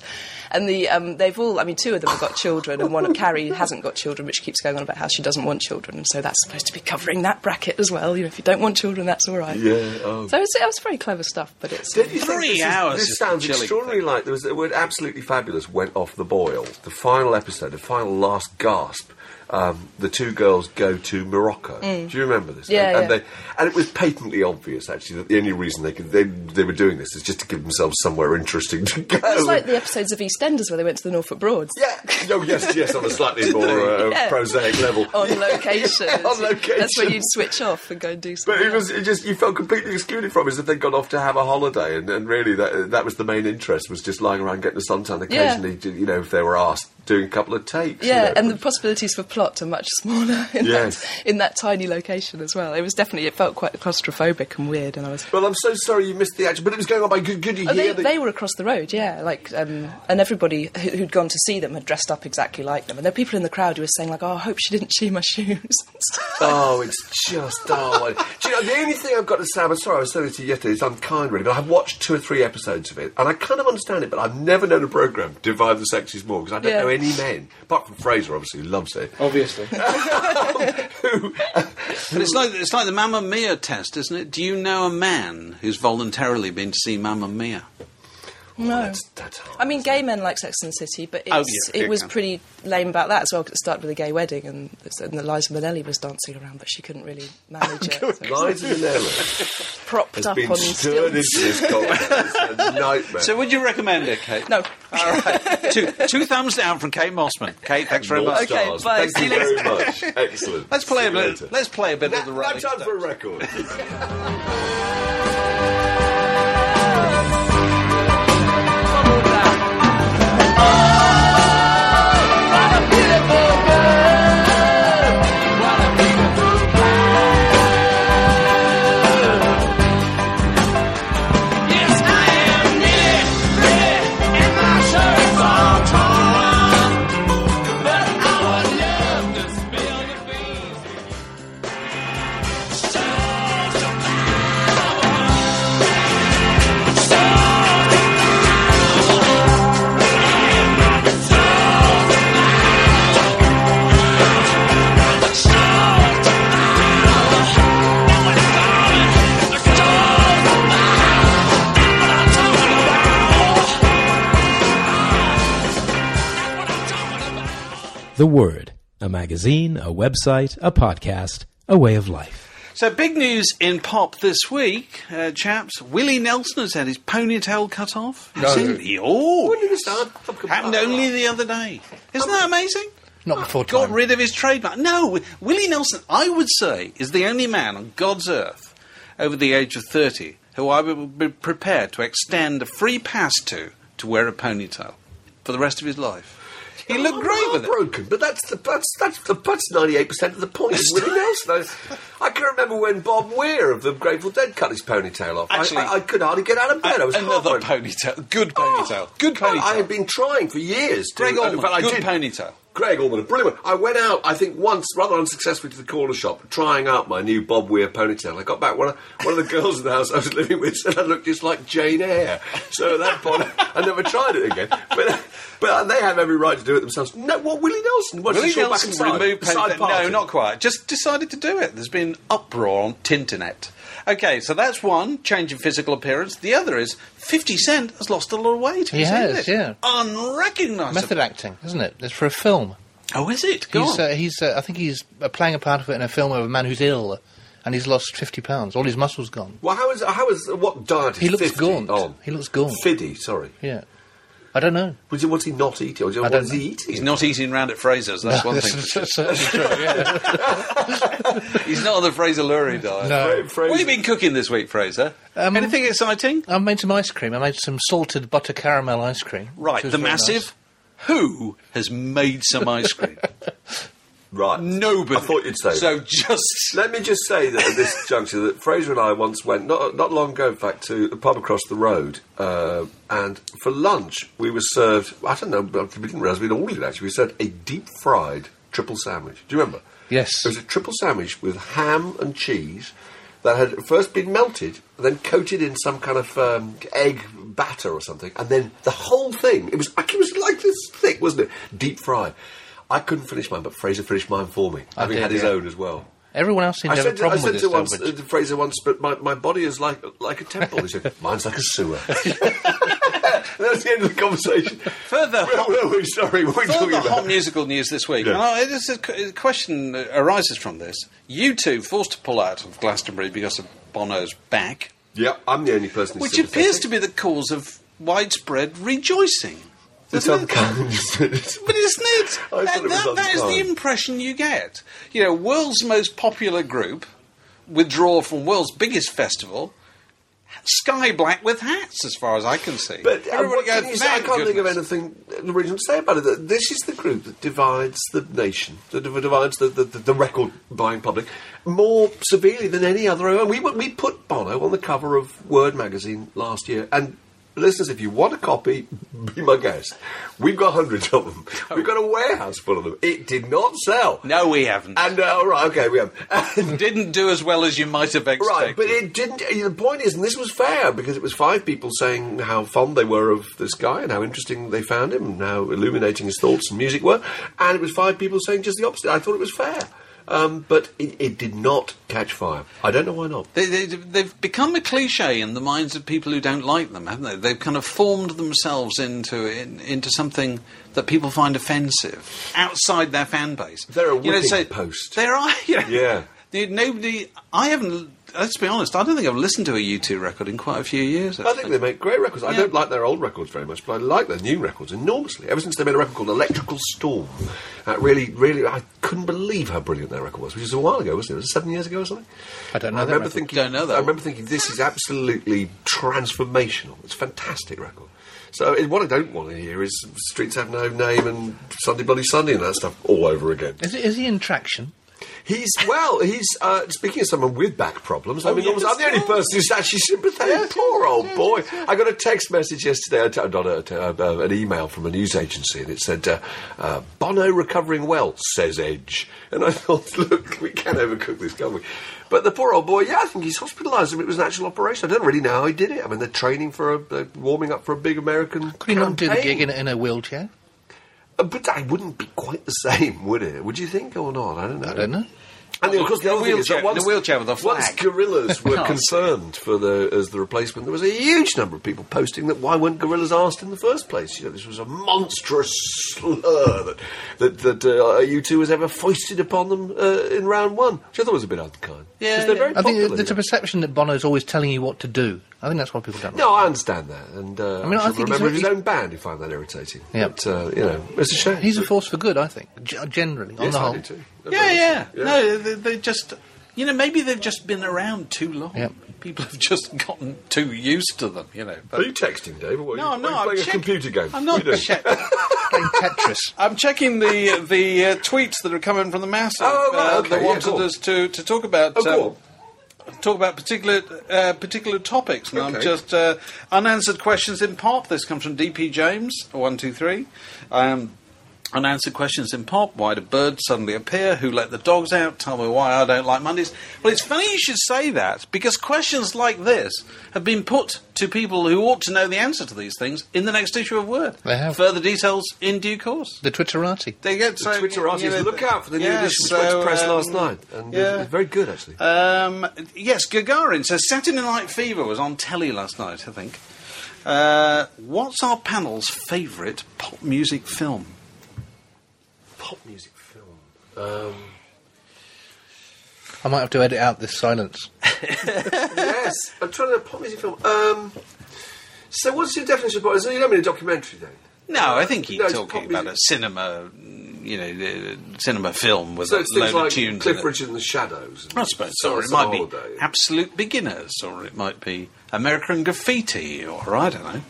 And the um, they've all I mean two of them have got children, and one of Carrie hasn't got children, but she keeps going on about how she doesn't want children, and so that's supposed to be covering that bracket as well. You know, if you don't want children, that's all right. Yeah. Oh. So it's, it was very clever stuff, but it's Don't you Three this is- hours This sounds chilling extraordinary. Like there was the word "absolutely fabulous" went off the boil. The final episode, the final last gasp. Um, the two girls go to Morocco. Do you remember this? Mm. Yeah, and, and, yeah. they, and it was patently obvious, actually, that the only reason they could they, they were doing this is just to give themselves somewhere interesting to go. It's like the episodes of EastEnders where they went to the Norfolk Broads. yeah. Oh yes, yes, on a slightly more uh, Yeah. prosaic level. On location. on location. That's where you'd switch off and go and do something. But it was it just you felt completely excluded from it as if they'd gone off to have a holiday, and, and really that that was the main interest was just lying around getting a suntan occasionally. You know, if they were asked doing a couple of takes. you Yeah, know. and the possibilities for plot are much smaller in, Yes. that, in that tiny location as well. It was definitely, it felt quite claustrophobic and weird, and I was. Well, I'm so sorry you missed the action, but it was going on by good. You Oh, they, the? they were across the road, yeah. Like, um, and everybody who, who'd gone to see them had dressed up exactly like them. And there were people in the crowd who were saying, like, "Oh, I hope she didn't chew my shoes." Oh, it's just oh. Do you know the only thing I've got to say? I'm sorry, I was saying this to you yesterday. It's unkind, really, but I've watched two or three episodes of it, and I kind of understand it. But I've never known a program divide the sexes more because I don't Yeah. know any men, apart from Fraser, obviously, who loves it. Obviously. But it's like it's like the Mamma Mia test, isn't it? Do you know a man who's voluntarily been to see Mamma Mia? No. That's, that's hard. I mean, gay men like Sex and the City, but oh, it's, Oh, yeah, it was yeah. pretty lame about that as well. 'cause it started with a gay wedding, and, and Liza Minnelli was dancing around, but she couldn't really manage it. So Liza Minnelli propped has up been on stirred into this contest. A nightmare. So would you recommend it, Kate? No. All right. two, two thumbs down from Kate Mossman. Kate, thanks very North much. Okay, Stars. bye. Thank you you very much. Excellent. Let's play See a bit. later. Let's play a bit Now, of the now Rolling time for a record. The Word, a magazine, a website, a podcast, a way of life. So, big news in pop this week, uh, chaps. Willie Nelson has had his ponytail cut off. No. Seen Oh, When did it start? happened only the other day. Isn't that amazing? Not before Got rid of his trademark. No, Willie Nelson, I would say, is the only man on God's earth over the age of 30 who I would be prepared to extend a free pass to to wear a ponytail for the rest of his life. He looked great with it. Broken, but that's the that's that's the that's ninety eight percent of the point. Willie Nelson. I, I can remember when Bob Weir of the Grateful Dead cut his ponytail off. Actually- I, I could hardly get out of bed. I was Another heartbroken. ponytail. Good ponytail. Oh, good ponytail. I had been trying for years. To, Gregg Allman, I good did- ponytail. Gregg Allman, a brilliant one. I went out, I think, once, rather unsuccessfully, to the corner shop, trying out my new Bob Weir ponytail. I got back, one of, one of the girls in the house I was living with said I looked just like Jane Eyre. So at that point, I never tried it again. But, but they have every right to do it themselves. No, what, Willie Nelson? What's Willie the short back Nelson removed. No, not quite. Just decided to do it. There's been uproar on Tinternet. Okay, so that's one change in physical appearance. The other is Fifty Cent has lost a lot of weight. He Have you seen has, this? yeah. Unrecognisable. Method acting, isn't it? It's for a film. Oh, is it? Go He's, on. uh, he's uh, I think he's uh, playing a part of it in a film of a man who's ill, and he's lost fifty pounds. All his muscles gone. Well, how is, how is, what diet is He looks 50 gaunt. on? He looks gaunt. Fiddy, sorry. Yeah, I don't know. Was it, what's he not eating? Or I what don't he eating? He's not eating round at Fraser's. That's one thing. That's thing. certainly true. Yeah. He's not on the Fraser Lewry diet. No. Fra- What have you been cooking this week, Fraser? Um, Anything exciting? I made some ice cream. I made some salted butter caramel ice cream. Right, the massive. nice. Who has made some ice cream? Right. Nobody. I thought you'd say So that. just Let me just say that at this juncture that Fraser and I once went not not long ago, in fact, to the pub across the road, uh, and for lunch we were served. I don't know, but we didn't realise we'd ordered. Actually, we served a deep fried triple sandwich. Do you remember? Yes. It was a triple sandwich with ham and cheese that had first been melted, then coated in some kind of um, egg batter or something, and then the whole thing. It was it was like this thick, wasn't it? Deep fried. I couldn't finish mine, but Fraser finished mine for me, I having did, had his yeah. own as well. Everyone else seemed I to have said, a to, I problem said with to, this once, uh, to Fraser once, but my, my body is like like a temple. He said, mine's like a sewer. That's the end of the conversation. further Where hot, were we? Sorry, what were we talking further hot about? musical news this week. Yeah. And this is a, question that arises from this. U2 forced to pull out of Glastonbury because of Bono's back, Yeah, I'm the only person. which appears to be the cause of widespread rejoicing. It's it? But isn't it? That, it that- that is the impression you get. You know, world's most popular group withdraw from world's biggest festival. sky black with hats, as far as I can see. But uh, everybody can goes, say? I can't think of anything original to say about it. This is the group that divides the nation, that divides the, the, the record buying public more severely than any other. We, we put Bono on the cover of Word magazine last year. And listeners, if you want a copy, be my guest. We've got hundreds of them. We've got a warehouse full of them. It did not sell. No, we haven't. And, uh, all right, okay, we have. Didn't do as well as you might have expected. Right, but it didn't. The point is, and this was fair because it was five people saying how fond they were of this guy and how interesting they found him and how illuminating his thoughts and music were, and it was five people saying just the opposite. I thought it was fair, um, but it, it did not catch fire. I don't know why not. They, they, they've become a cliche in the minds of people who don't like them, haven't they? They've kind of formed themselves into in, into something that people find offensive outside their fan base. They're a You know, whipping so post. There are, you know, Yeah. The- Nobody. I haven't. Let's be honest. I don't think I've listened to a U2 record in quite a few years. I think they make great records. I don't like their old records very much, but I like their new records enormously. Ever since they made a record called Electrical Storm, that really, really, I couldn't believe how brilliant that record was. Which was a while ago, wasn't it? Was it seven years ago or something? I don't know I that remember record. thinking. Don't know that I remember thinking this is absolutely transformational. It's a fantastic record. So what I don't want to hear is Streets Have No Name and Sunday Bloody Sunday and that stuff all over again. Is, it, is he in traction? He's well. He's uh, speaking of someone with back problems. I mean, yes. almost, I'm the only person who's actually sympathetic. Poor old boy. I got a text message yesterday, uh, not a, uh, uh, an email from a news agency, and it said uh, uh, Bono recovering well, says Edge. And I thought, look, we can't overcook this, can we? But the poor old boy, yeah, I think he's hospitalised. I mean, it was an actual operation. I don't really know how he did it. I mean, they're training for a, they're warming up for a big American. Could he not do the gig in, in a wheelchair? Uh, But I wouldn't be quite the same, would it? Would you think or not? I don't know. I don't know. And of course, the In a other thing is that wheelchair- in a once, wheelchair with a once Gorillaz were Can't confirmed for the as the replacement, there was a huge number of people posting that why weren't Gorillaz asked in the first place? You know, this was a monstrous slur that that, that uh, U2 has ever foisted upon them uh, in round one, which I thought was a bit unkind. Yeah, 'Cause they're yeah. very I think popular, there's a perception that Bono's always telling you what to do. I think that's why people don't. No, I understand that, and uh, I mean, I think remember he's his own band who find that irritating. Yeah. But uh, you know, it's a shame. He's a force for good, I think. G- generally, on yes, the I whole. do too. Yeah, yeah. No, they, they just. You know, maybe they've just been around too long. Yep. People have just gotten too used to them. You know. But Are you texting, Dave? Or no, Are I'm you not. playing I'm a check- computer game. I'm not are you doing? check- Playing Tetris. I'm checking the the uh, tweets that are coming from the massive Oh, right, uh, okay, that yeah, wanted go on. us to, to talk about Oh, go um, talk about particular uh, particular topics. And I'm just uh, unanswered questions in pop. This comes from DP James one two three. Um, Unanswered questions in pop. Why do birds suddenly appear? Who let the dogs out? Tell me why I don't like Mondays. Well, it's funny you should say that because questions like this have been put to people who ought to know the answer to these things in the next issue of Word. They have. Further details in due course. The Twitterati. They get The Twitterati. you know, look out for the new yeah, edition, which so, went to press um, last night, and uh, yeah. it's very good actually. Um, yes, Gagarin says Saturday Night Fever was on telly last night. I think. Uh, what's our panel's favourite pop music film? Pop music film. Um, I might have to edit out this silence. yes, I'm trying to pop music film. Um, so, what's your definition of pop? So you don't mean a documentary, then? No, I think he's No, talking pop about a cinema, you know, the cinema film with So a it's load things of tunes. Cliff. Richard and the Shadows. and I suppose, Summer or it might be Holiday. Absolute Beginners, or it might be American Graffiti, or I don't know,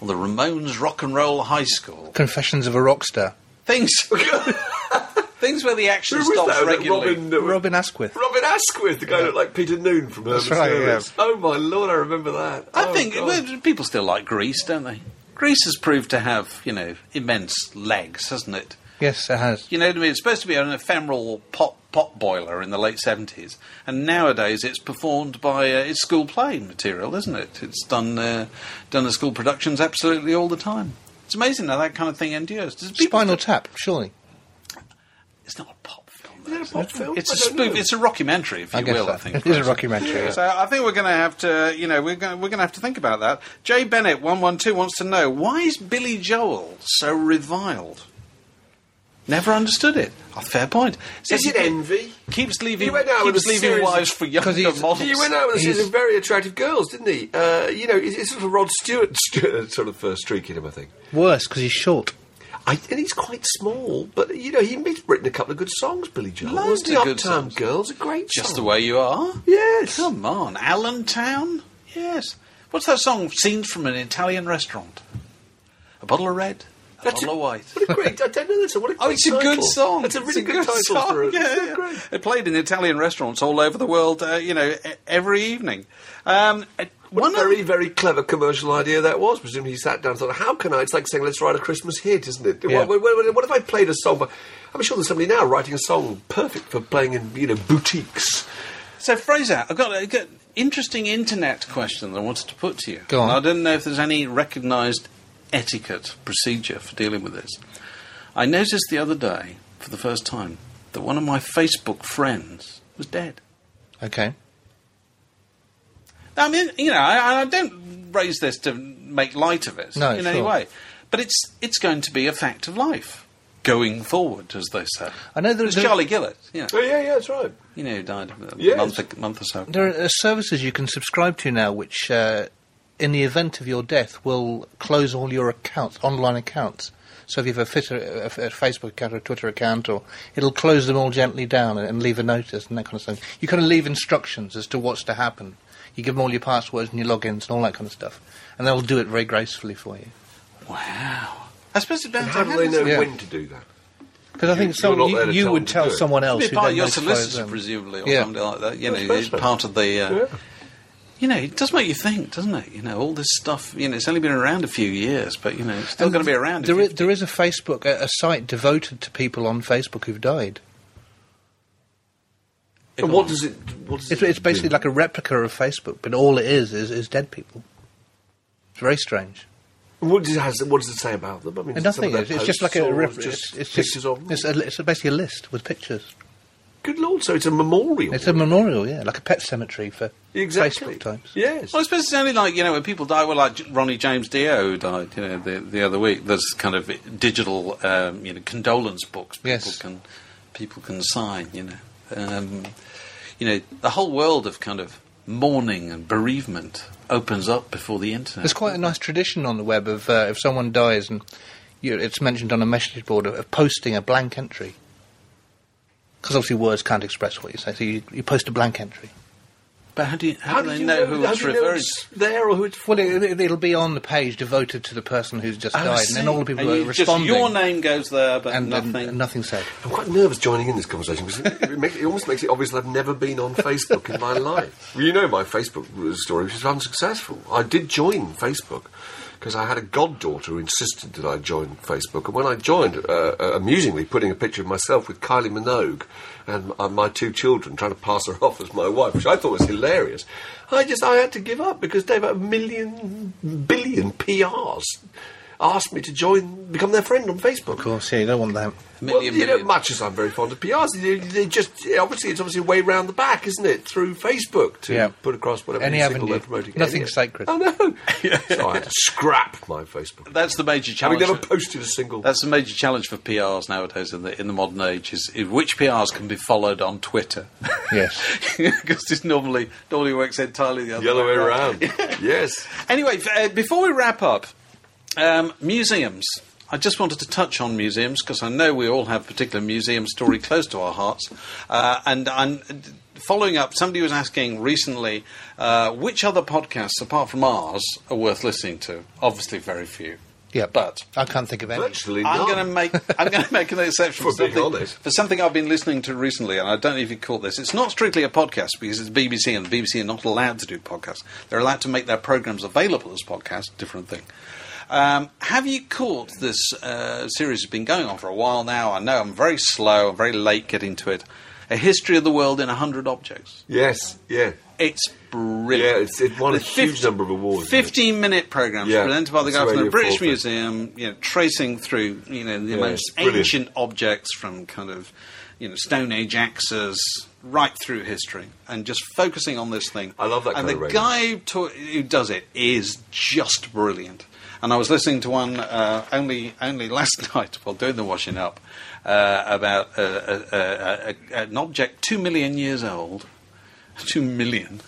or the Ramones Rock and Roll High School. Confessions of a Rock Star. Things, things where the action Who stops that? Was it regularly. Robin, uh, Robin Asquith. Robin Asquith, the guy that looked like Peter Noone from Herbert right, Service. Oh my lord, I remember that. I Oh, think God. well, people still like Grease, don't they? Grease has proved to have, you know, immense legs, hasn't it? Yes, it has. You know what I mean? It's supposed to be an ephemeral pot pot boiler in the late seventies, and nowadays it's performed by uh, it's school play material, isn't it? It's done uh, done at school productions absolutely all the time. It's amazing how that kind of thing endures. Does people Spinal still- Tap, surely. It's not a pop film. Is it a pop film? It's I a don't spoof. It's a rockumentary, if you I guess will. so. I think It is a Chris. rockumentary, yeah. So I think we're going to have to, you know, we're going we're going to have to think about that. Jay Bennett one one two wants to know why is Billy Joel so reviled? Never understood it. A fair point. Says Is it envy? Keeps leaving He went out with keeps a leaving series wives for younger 'Cause he's- models. He went out with a series of very attractive girls, didn't he? Uh, you know, it's, it's sort of Rod Stewart st- sort of uh, streak in him, I think. Worse, because he's short. I, and he's quite small, but you know, he- he's written a couple of good songs, Billy Joel. Loads Wasn't of good Uptown songs. Girls, a great Just song. the way you are. Yes. Come on, Allentown. Yes. What's that song? Scenes from an Italian restaurant. A bottle of red, a That's bottle a- white. What a great! I don't know this. What a Oh, it's a good title. song. It's a really It's good, title song. for a Yeah, yeah, yeah. great. It played in Italian restaurants all over the world. Uh, you know, every evening. Um, uh, What one a very, very clever commercial idea that was. Presumably, he sat down and thought, "How can I?" It's like saying, "Let's write a Christmas hit," isn't it? Yeah. What, what- what if I played a song? For, I'm sure there's somebody now writing a song perfect for playing in, you know, boutiques. So, Fraser, I've got a got an interesting internet question that I wanted to put to you. Go on. And I don't know if there's any recognised etiquette procedure for dealing with this. I noticed the other day, for the first time, that one of my Facebook friends was dead. Okay. I mean, you know, I, I don't raise this to make light of it No, in any way, but it's it's going to be a fact of life going forward, as they say. I know there- It's there- Charlie Gillett, yeah, Oh yeah, yeah, that's right. you know, who died a Yes. month month or so. There are services you can subscribe to now which, uh, in the event of your death, will close all your accounts, online accounts. So if you have a, Twitter, a, a Facebook account or a Twitter account, or it'll close them all gently down and, and leave a notice and that kind of thing. You kind of leave instructions as to what's to happen. You give them all your passwords and your logins and all that kind of stuff, and they'll do it very gracefully for you. Wow. I suppose it's And how do they know Yeah. when to do that? Because I think You- some, you're not there you, to you tell would them to tell it. someone else Be who part then of your solicitor, presumably, or Yeah. something like that. You know, I suppose it's part of the. Uh, Yeah. You know, it does make you think, doesn't it? You know, all this stuff. You know, it's only been around a few years, but you know, it's still going to be around. There, there is a Facebook, a, a site devoted to people on Facebook who've died. And what does it? What does It's, it it's basically do? like a replica of Facebook, but all it is is, is dead people. It's very strange. What does, it has, what does it say about them? I mean, And is it some nothing. It's, it's just like a or rep- just it's, it's just, it's, a, it's basically a list with pictures. Good lord! So it's a memorial. It's a memorial, yeah, like a pet cemetery for exactly. Facebook types. Yes. Well, I suppose it's only like you know when people die. Well, like Ronnie James Dio who died, you know, the the other week. There's kind of digital, um, you know, condolence books people Yes. can people can sign. You know, um, you know, the whole world of kind of mourning and bereavement opens up before the internet. There's quite a nice tradition on the web of uh, if someone dies and you, it's mentioned on a message board of, of posting a blank entry. Because obviously words can't express what you say, so you, you post a blank entry. But how do you how, How do do they you know, who how it's do you know referring there or who it's Well, it, it, it'll be on the page devoted to the person who's just Oh, died, and then all the people And who are you- just responding. your name goes there, but and, and- nothing. and nothing said. I'm quite nervous joining in this conversation because it, it, makes, it almost makes it obvious that I've never been on Facebook in my life. Well, you know my Facebook story, which is unsuccessful. I did join Facebook because I had a goddaughter who insisted that I join Facebook. And when I joined, uh, uh, amusingly putting a picture of myself with Kylie Minogue and my two children, trying to pass her off as my wife, which I thought was hilarious. I just I had to give up because they've a million billion PRs asked me to join, become their friend on Facebook. Of course, yeah, you don't want that. Million, well, you know, million. much as I'm very fond of PRs, they, they just obviously it's obviously a way round the back, isn't it? Through Facebook to Yeah. put across whatever Any single avenue. they're promoting. Nothing Any- sacred. I know. so I had to scrap my Facebook. That's the major Having challenge. never posted a single. That's the major challenge for PRs nowadays in the in the modern age is, is which PRs can be followed on Twitter. Yes. because this normally normally works entirely the other the other way around. around. yes. Anyway, f- uh, before we wrap up, um, museums. I just wanted to touch on museums because I know we all have a particular museum story close to our hearts. Uh, and I'm following up, somebody was asking recently uh, which other podcasts, apart from ours, are worth listening to. Obviously, very few. Yeah, But I can't think of any. Virtually I'm going to make I'm going to make an exception For for, something, for something I've been listening to recently, and I don't know if you caught this. It's not strictly a podcast because it's BBC, and the BBC are not allowed to do podcasts. They're allowed to make their programs available as podcasts. Different thing. Um, have you caught this uh, series? has been going on for a while now. I know I'm very slow. I'm very late getting to it. A history of the world in hundred objects. Yes. Yeah. It's brilliant. Yeah, it's- it won a huge number of awards. Fifteen-minute programs Yeah, presented by the guy from the British Museum. You know, tracing through you know the Yeah, most ancient objects from kind of you know Stone Age axes right through history, and just focusing on this thing. I love that And kind the radio. guy who, who does it is just brilliant. And I was listening to one uh, only only last night while doing the washing up uh, about uh, uh, uh, uh, an object two million years old, two million,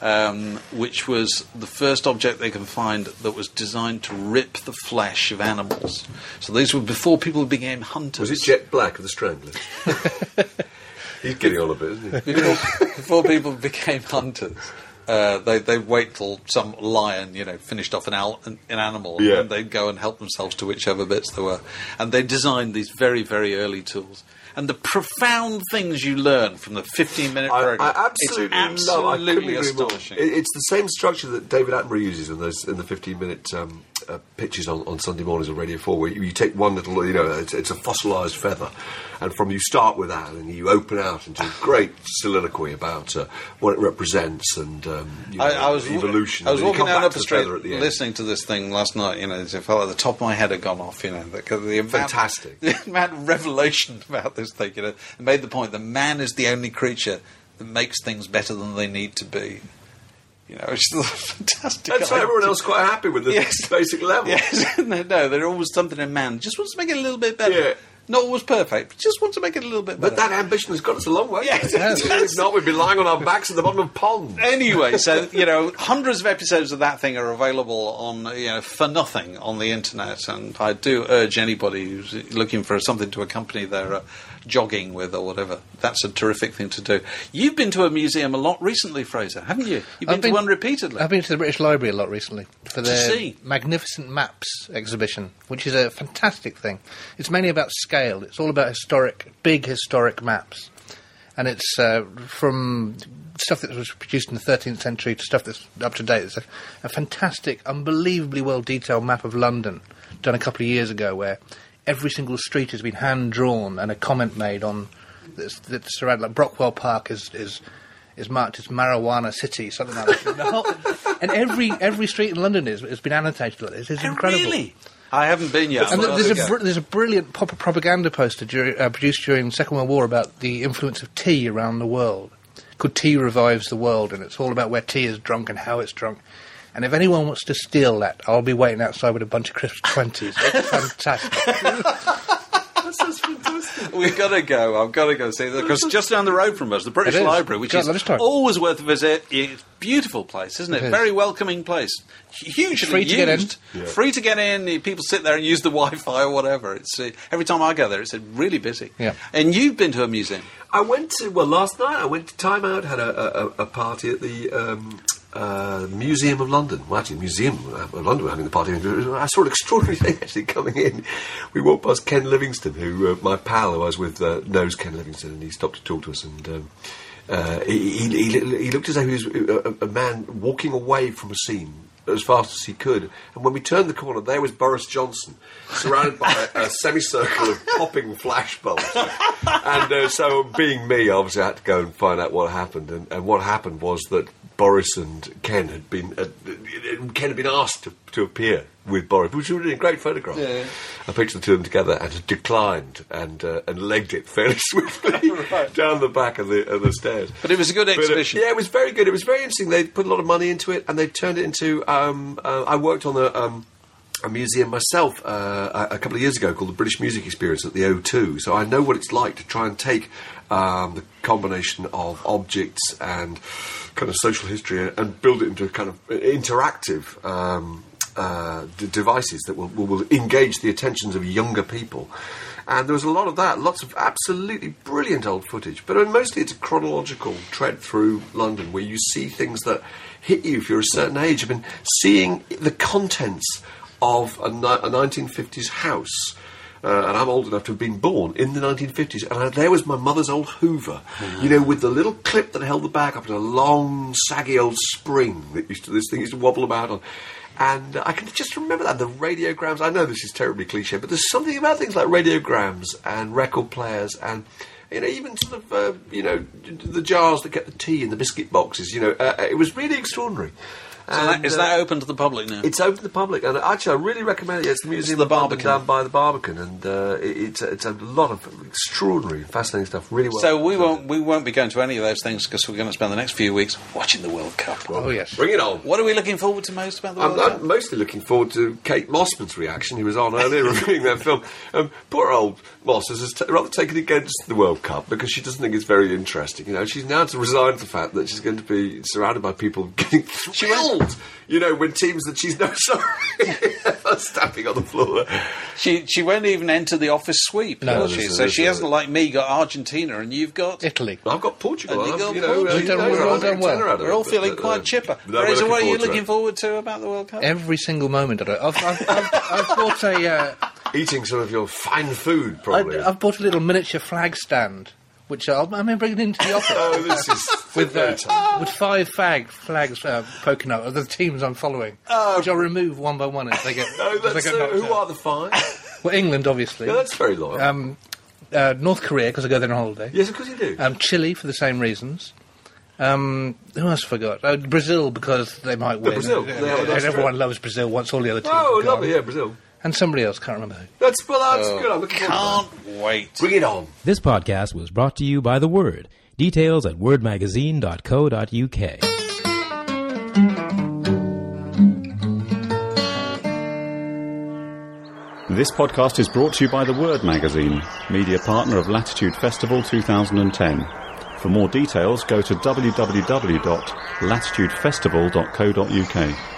um, which was the first object they can find that was designed to rip the flesh of animals. So these were before people became hunters. Was it Jet Black of the Stranglers? He's getting on a bit, isn't he? before, before people became hunters. Uh, they they wait till some lion, you know, finished off an, al- an, an animal, Yeah. and they'd go and help themselves to whichever bits there were. And they designed these very very early tools. And the profound things you learn from the 15 minute program, I absolutely, it's love. I absolutely couldn't agree more. astonishing. It- it's the same structure that David Attenborough uses in those in the fifteen-minute um, uh, pitches on, on Sunday mornings on Radio Four, where you, you take one little, you know, it's, it's a fossilised feather, and from you start with that, and you open out into a great soliloquy about uh, what it represents and um, you know, I, I was evolution. I was walking down up the street at the end. listening to this thing last night. You know, it felt like the top of my head had gone off. You know, the, the amount, Fantastic. the amount of revelation about this thing. You know, it made the point that man is the only creature that makes things better than they need to be. You know, it's just a fantastic. And so everyone else quite happy with the Yes. basic level. Yes, no, no, there's always something in man just wants to make it a little bit better. Yeah. Not always perfect, just want to make it a little bit better. But that ambition has got us a long way. Yes, it has. if not, we'd be lying on our backs at the bottom of ponds. anyway, so you know, hundreds of episodes of that thing are available on you know for nothing on the internet, and I do urge anybody who's looking for something to accompany their uh, jogging with or whatever. That's a terrific thing to do. You've been to a museum a lot recently, Fraser, haven't you? You've been, I've to one repeatedly. I've been to the British Library a lot recently for their? Magnificent Maps exhibition, which is a fantastic thing. It's mainly about scale. It's all about historic, big historic maps, and it's uh, from stuff that was produced in the 13th century to stuff that's up to date. It's a, a fantastic, unbelievably well detailed map of London done a couple of years ago, where every single street has been hand drawn and a comment made on that's, that's around. Like Brockwell Park is is is marked as marijuana city, something like that. And every every street in London is has been annotated like this. It's Oh, incredible. Really? I haven't been yet. And there's a br- there's a brilliant pop- propaganda poster dur- uh, produced during the Second World War about the influence of tea around the world. Called "Tea Revives the World," and it's all about where tea is drunk and how it's drunk. And if anyone wants to steal that, I'll be waiting outside with a bunch of crisp twenties. It's fantastic. Fantastic. We've got to go. I've got to go see that because just down the road from us, the British Library, which Go is always worth a visit. It's a beautiful place, isn't it? It is. Very welcoming place. Hugely Free to get in. used. Free to get in. People sit there and use the Wi-Fi or whatever. It's uh, every time I go there, it's uh, really busy. Yeah. And you've been to a museum. I went to well last night. I went to Time Out, had a, a, a party at the um, uh, Museum of London. Well, actually, Museum of London were having the party. I saw an extraordinary thing actually coming in. We walked past Ken Livingstone, who uh, my pal who I was with uh, knows Ken Livingstone, and he stopped to talk to us and. Um, uh, he, he, he, he looked as though he was a, a man walking away from a scene as fast as he could. And when we turned the corner, there was Boris Johnson, surrounded by a, a semicircle of popping flashbulbs. and uh, so, being me, obviously, I had to go and find out what happened. And, and what happened was that Boris and Ken had been uh, Ken had been asked to, to appear with Boris, which was a great photograph. I pictured the two of them together and had declined and uh, and legged it fairly swiftly down the back of the of the stairs. But it was a good But, uh, exhibition. yeah, it was very good. It was very interesting. They put a lot of money into it, and they turned it into. Um, uh, I worked on a. Um, a museum myself uh, a couple of years ago called the British Music Experience at the O2. So I know what it's like to try and take um, the combination of objects and kind of social history and build it into a kind of interactive um, uh, d- devices that will, will, engage the attentions of younger people. And there was a lot of that, lots of absolutely brilliant old footage. But I mean, mostly it's a chronological tread through London where you see things that hit you if you're a certain age. I mean, seeing the contents of a, ni- a 1950s house. Uh, and I'm old enough to have been born in the 1950s, and I, there was my mother's old Hoover, you know, with the little clip that held the bag up and a long, saggy old spring that used to this thing used to wobble about on. And uh, I can just remember that the radiograms. I know this is terribly cliche, but there's something about things like radiograms and record players and. You know, even sort of, uh, you know, the jars that get the tea in the biscuit boxes. You know, uh, it was really extraordinary. So that, And, is uh, that open to the public now? it's open to the public, and actually, I really recommend it. It's the Museum the of London Barbican. down by the Barbican, and uh, it, it's it's a lot of extraordinary, fascinating stuff. Really well. so we won't we won't be going to any of those things because we're going to spend the next few weeks watching the World Cup. Oh yes. Bring it on. What are we looking forward to most about the I'm, Cup? I'm mostly looking forward to Kate Mossman's reaction, He was on earlier reviewing that film. Um, poor old Moss has t- rather taken against the World Cup because she doesn't think it's very interesting. You know, she's now to resign to the fact that she's going to be surrounded by people getting She went, appalled, you know, when teams that she's no sorry stamping on the floor. She she won't even enter the office sweep, No, will she? there's- So she a- hasn't, like me, got Argentina, and you've got. Italy. I've got Portugal. And you got you know, Portugal. uh, We've done- you know, we've all I've done got well. tenner out of We're all it, but, feeling uh, quite chipper. no, we're Fraser, what are you forward to looking forward to about the World Cup? Every single moment of it. I've, I've, I've, I've bought a. Uh, Eating some of your fine food, I, probably. I've bought a little miniature flag stand, which I'll, I'm bringing into the office. oh, this is with uh, with five flag flags uh, poking up of the teams I'm following, oh. which I'll remove one by one as they get. No, that's, get uh, who out. are the five? Well, England, obviously. yeah, that's very loyal. um, uh, North Korea because I go there on holiday. yes, of course you do. Um, Chile for the same reasons. Um, who else forgot? Uh, Brazil because they might win. Brazil. And, They have and everyone loves Brazil once all the other teams. oh, lovely, yeah, Brazil. And somebody else can't remember who. That's well, that's oh, good. I'm looking forward Can't to wait. Bring it on. This podcast was brought to you by The Word. Details at wordmagazine.co.uk. This podcast is brought to you by The Word magazine, media partner of Latitude Festival 2010. For more details, go to www.latitudefestival.co.uk.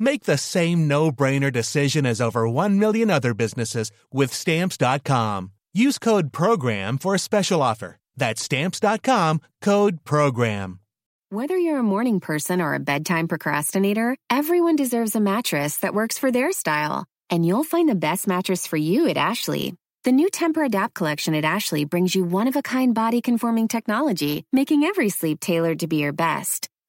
Make the same no-brainer decision as over 1 million other businesses with stamps.com. Use code PROGRAM for a special offer. That's stamps.com, code PROGRAM. Whether you're a morning person or a bedtime procrastinator, everyone deserves a mattress that works for their style. And you'll find the best mattress for you at Ashley. The new Tempur-Adapt collection at Ashley brings you one of a kind body conforming technology, making every sleep tailored to be your best.